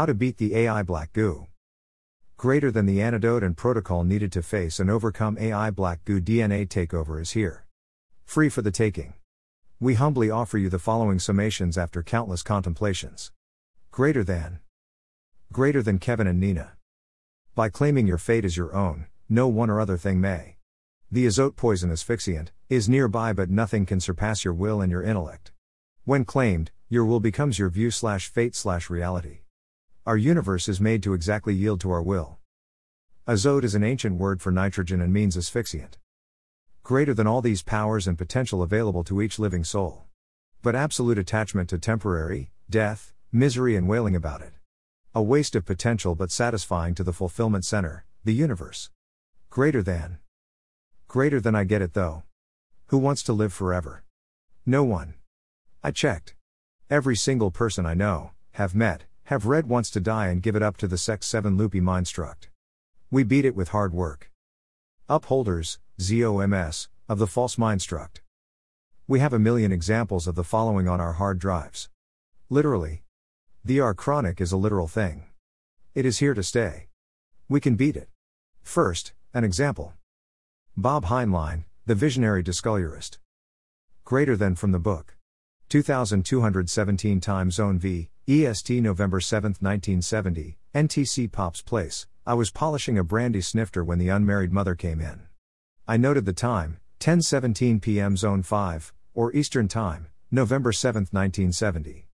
How to beat the AI black goo. Greater than the antidote and protocol needed to face and overcome AI black goo DNA takeover is here. Free for the taking. We humbly offer you the following summations after countless contemplations. Greater than. Greater than Kevin and Nina. By claiming your fate as your own, no one or other thing may. The azote poison asphyxiant is nearby, but nothing can surpass your will and your intellect. When claimed, your will becomes your view slash fate slash reality. Our universe is made to exactly yield to our will. Azote is an ancient word for nitrogen and means asphyxiant. Greater than all these powers and potential available to each living soul. But absolute attachment to temporary, death, misery, and wailing about it. A waste of potential but satisfying to the fulfillment center, the universe. Greater than. Greater than I get it though. Who wants to live forever? No one. I checked. Every single person I know, have met, have read wants to die and give it up to the Sex 7 loopy mindstruct. We beat it with hard work. Upholders, ZOMS, of the false mindstruct. We have a million examples of the following on our hard drives. Literally. The R chronic is a literal thing. It is here to stay. We can beat it. First, an example. Bob Heinlein, the visionary discolorist. Greater than from the book. 2217 Time Zone V, EST November 7, 1970, NTC Pops Place. I was polishing a brandy snifter when the unmarried mother came in. I noted the time, 10:17 p.m. Zone 5, or Eastern Time, November 7, 1970.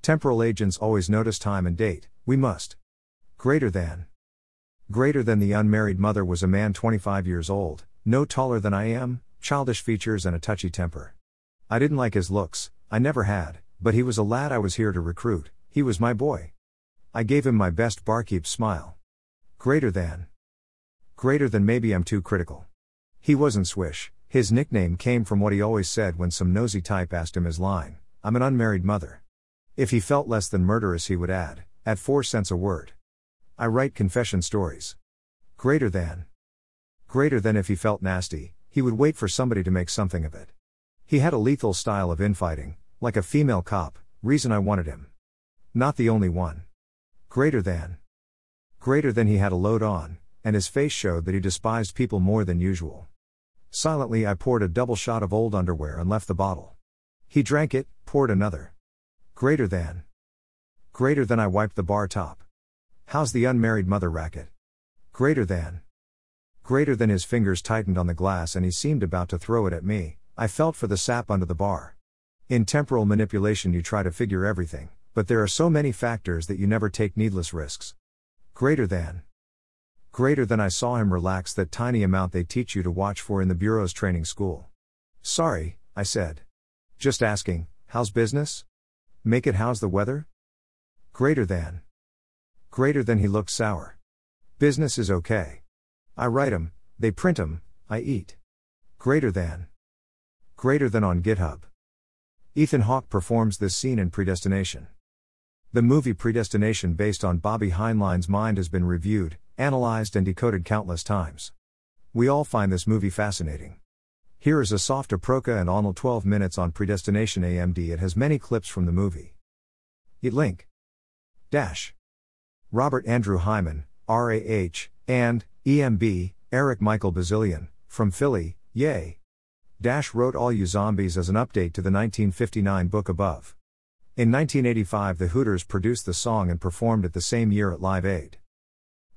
Temporal agents always notice time and date. We must. Greater than. Greater than the unmarried mother was a man 25 years old, no taller than I am, childish features and a touchy temper. I didn't like his looks, I never had, but he was a lad I was here to recruit, he was my boy. I gave him my best barkeep smile. Greater than. Greater than maybe I'm too critical. He wasn't Swish, his nickname came from what he always said when some nosy type asked him his line I'm an unmarried mother. If he felt less than murderous, he would add, at 4 cents a word. I write confession stories. Greater than. Greater than if he felt nasty, he would wait for somebody to make something of it. He had a lethal style of infighting, like a female cop, reason I wanted him. Not the only one. Greater than. Greater than he had a load on, and his face showed that he despised people more than usual. Silently, I poured a double shot of old underwear and left the bottle. He drank it, poured another. Greater than. Greater than I wiped the bar top. How's the unmarried mother racket? Greater than. Greater than his fingers tightened on the glass and he seemed about to throw it at me, I felt for the sap under the bar. In temporal manipulation, you try to figure everything, but there are so many factors that you never take needless risks. Greater than. Greater than I saw him relax that tiny amount they teach you to watch for in the Bureau's training school. Sorry, I said. Just asking, how's business? Make it how's the weather? Greater than. Greater than he looked sour. Business is okay. I write 'em, they print 'em, I eat. Greater than. Greater than on GitHub. Ethan Hawke performs this scene in Predestination. The movie Predestination, based on Bobby Heinlein's mind, has been reviewed, analyzed, and decoded countless times. We all find this movie fascinating. Here is a soft Aproka and Arnold 12 minutes on Predestination AMD. It has many clips from the movie. It link. Dash. Robert Andrew Hyman, RAH, and EMB, Eric Michael Bazilian, from Philly, yay. Dash wrote All You Zombies as an update to the 1959 book above. In 1985, the Hooters produced the song and performed it the same year at Live Aid.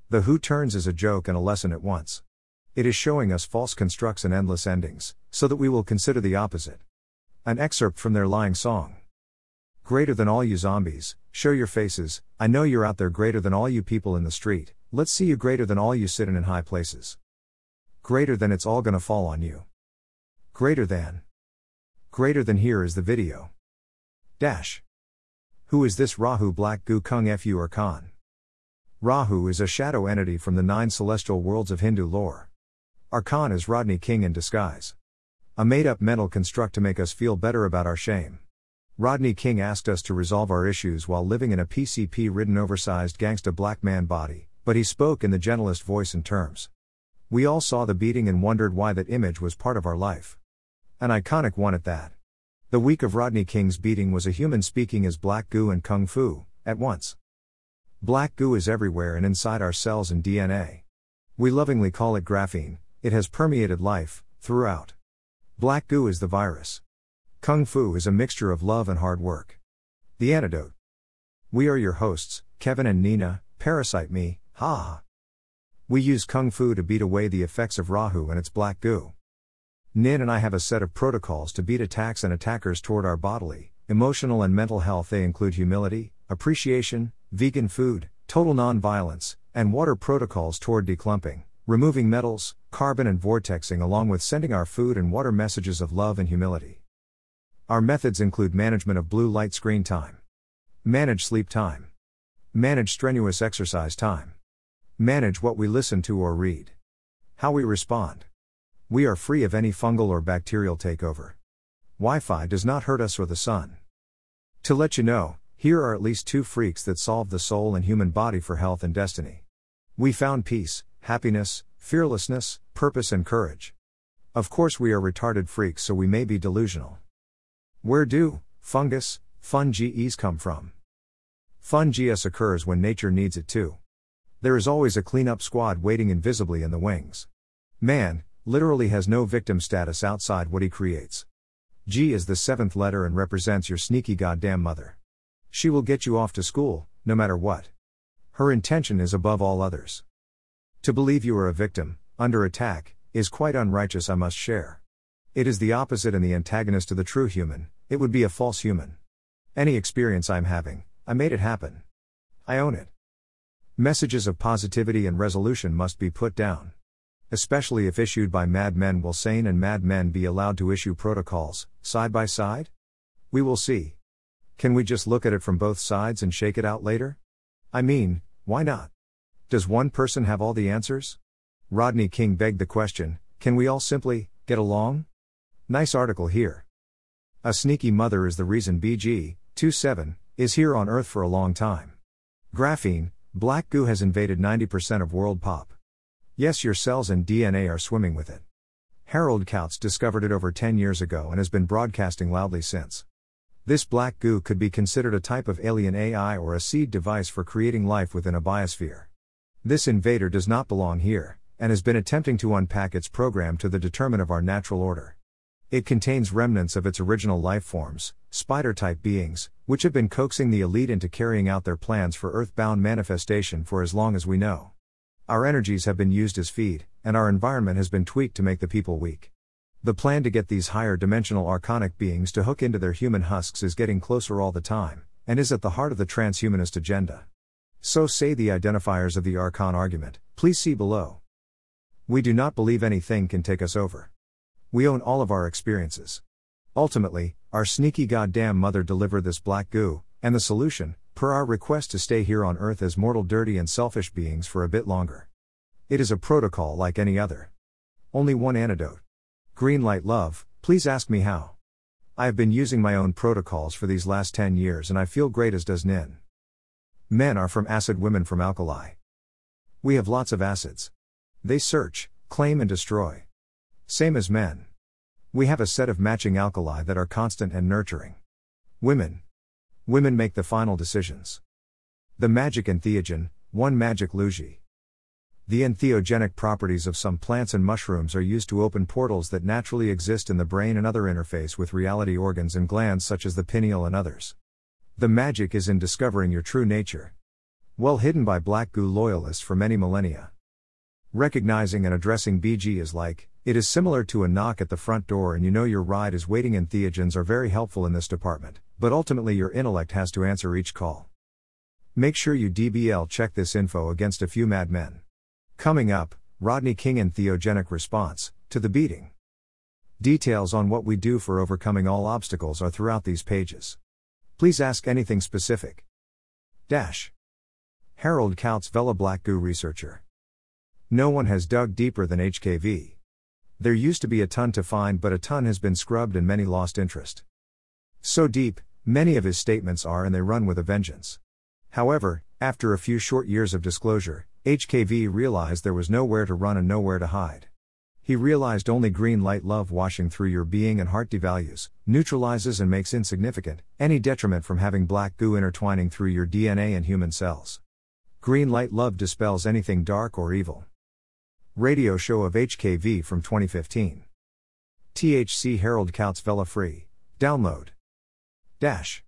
The Who turns is a joke and a lesson at once. It is showing us false constructs and endless endings, so that we will consider the opposite. An excerpt from their lying song. Greater than all you zombies, show your faces, I know you're out there greater than all you people in the street, let's see you greater than all you sitting in high places. Greater than it's all gonna fall on you. Greater than. Greater than here is the video. Dash. Who is this Rahu Black Goo Kung Fu or Khan? Rahu is a shadow entity from the nine celestial worlds of Hindu lore. Archon is Rodney King in disguise. A made up mental construct to make us feel better about our shame. Rodney King asked us to resolve our issues while living in a PCP ridden oversized gangsta black man body, but he spoke in the gentlest voice and terms. We all saw the beating and wondered why that image was part of our life. An iconic one at that. The week of Rodney King's beating was a human speaking as black goo and kung fu, at once. Black goo is everywhere and inside our cells and DNA. We lovingly call it graphene, it has permeated life, throughout. Black goo is the virus. Kung Fu is a mixture of love and hard work. The antidote. We are your hosts, Kevin and Nina, Parasite Me, ha. We use Kung Fu to beat away the effects of Rahu and its black goo. Nin and I have a set of protocols to beat attacks and attackers toward our bodily, emotional, and mental health. They include humility, appreciation, vegan food, total non-violence, and water protocols toward declumping, removing metals, carbon, and vortexing, along with sending our food and water messages of love and humility. Our methods include management of blue light screen time, manage sleep time, manage strenuous exercise time, manage what we listen to or read, how we respond. We are free of any fungal or bacterial takeover. Wi Fi does not hurt us or the sun. To let you know, here are at least two freaks that solve the soul and human body for health and destiny. We found peace, happiness, fearlessness, purpose, and courage. Of course, we are retarded freaks, so we may be delusional. Where do fungus, fungies come from? Fungus occurs when nature needs it to. There is always a cleanup squad waiting invisibly in the wings. Man, literally has no victim status outside what he creates. G is the seventh letter and represents your sneaky goddamn mother. She will get you off to school, no matter what. Her intention is above all others. To believe you are a victim, under attack, is quite unrighteous, I must share. It is the opposite and the antagonist to the true human, it would be a false human. Any experience I'm having, I made it happen. I own it. Messages of positivity and resolution must be put down. Especially if issued by madmen, will sane and madmen be allowed to issue protocols, side by side? We will see. Can we just look at it from both sides and shake it out later? I mean, why not? Does one person have all the answers? Rodney King begged the question can we all simply get along? Nice article here. A sneaky mother is the reason BG 27 is here on Earth for a long time. Graphene, black goo has invaded 90% of world pop. Yes, your cells and DNA are swimming with it. Harald Kautz discovered it over 10 years ago and has been broadcasting loudly since. This black goo could be considered a type of alien AI or a seed device for creating life within a biosphere. This invader does not belong here, and has been attempting to unpack its program to the determine of our natural order. It contains remnants of its original life forms, spider type beings, which have been coaxing the elite into carrying out their plans for earthbound manifestation for as long as we know. Our energies have been used as feed, and our environment has been tweaked to make the people weak. The plan to get these higher dimensional archonic beings to hook into their human husks is getting closer all the time, and is at the heart of the transhumanist agenda. So say the identifiers of the Archon argument, please see below. We do not believe anything can take us over. We own all of our experiences. Ultimately, our sneaky goddamn mother delivered this black goo, and the solution, per our request to stay here on Earth as mortal, dirty, and selfish beings for a bit longer. It is a protocol like any other. Only one antidote. Green light love, please ask me how. I have been using my own protocols for these last 10 years and I feel great as does Nin. Men are from acid, women from alkali. We have lots of acids. They search, claim, and destroy. Same as men. We have a set of matching alkali that are constant and nurturing. Women. Women make the final decisions. The magic entheogen, one magic luji. The entheogenic properties of some plants and mushrooms are used to open portals that naturally exist in the brain and other interface with reality organs and glands such as the pineal and others. The magic is in discovering your true nature. Well hidden by black goo loyalists for many millennia. Recognizing and addressing BG is like, it is similar to a knock at the front door and you know your ride is waiting. entheogens are very helpful in this department, but ultimately your intellect has to answer each call. Make sure you DBL check this info against a few madmen. Coming up, Rodney King entheogenic response to the beating. Details on what we do for overcoming all obstacles are throughout these pages. Please ask anything specific. Dash. Harald Kautz Vella Black Goo researcher. No one has dug deeper than HKV. There used to be a ton to find, but a ton has been scrubbed and many lost interest. So deep, many of his statements are and they run with a vengeance. However, after a few short years of disclosure, HKV realized there was nowhere to run and nowhere to hide. He realized only green light love washing through your being and heart devalues, neutralizes and makes insignificant any detriment from having black goo intertwining through your DNA and human cells. Green light love dispels anything dark or evil. Radio show of HKV from 2015. THC Harald Kautz Vella Free. Download. Dash.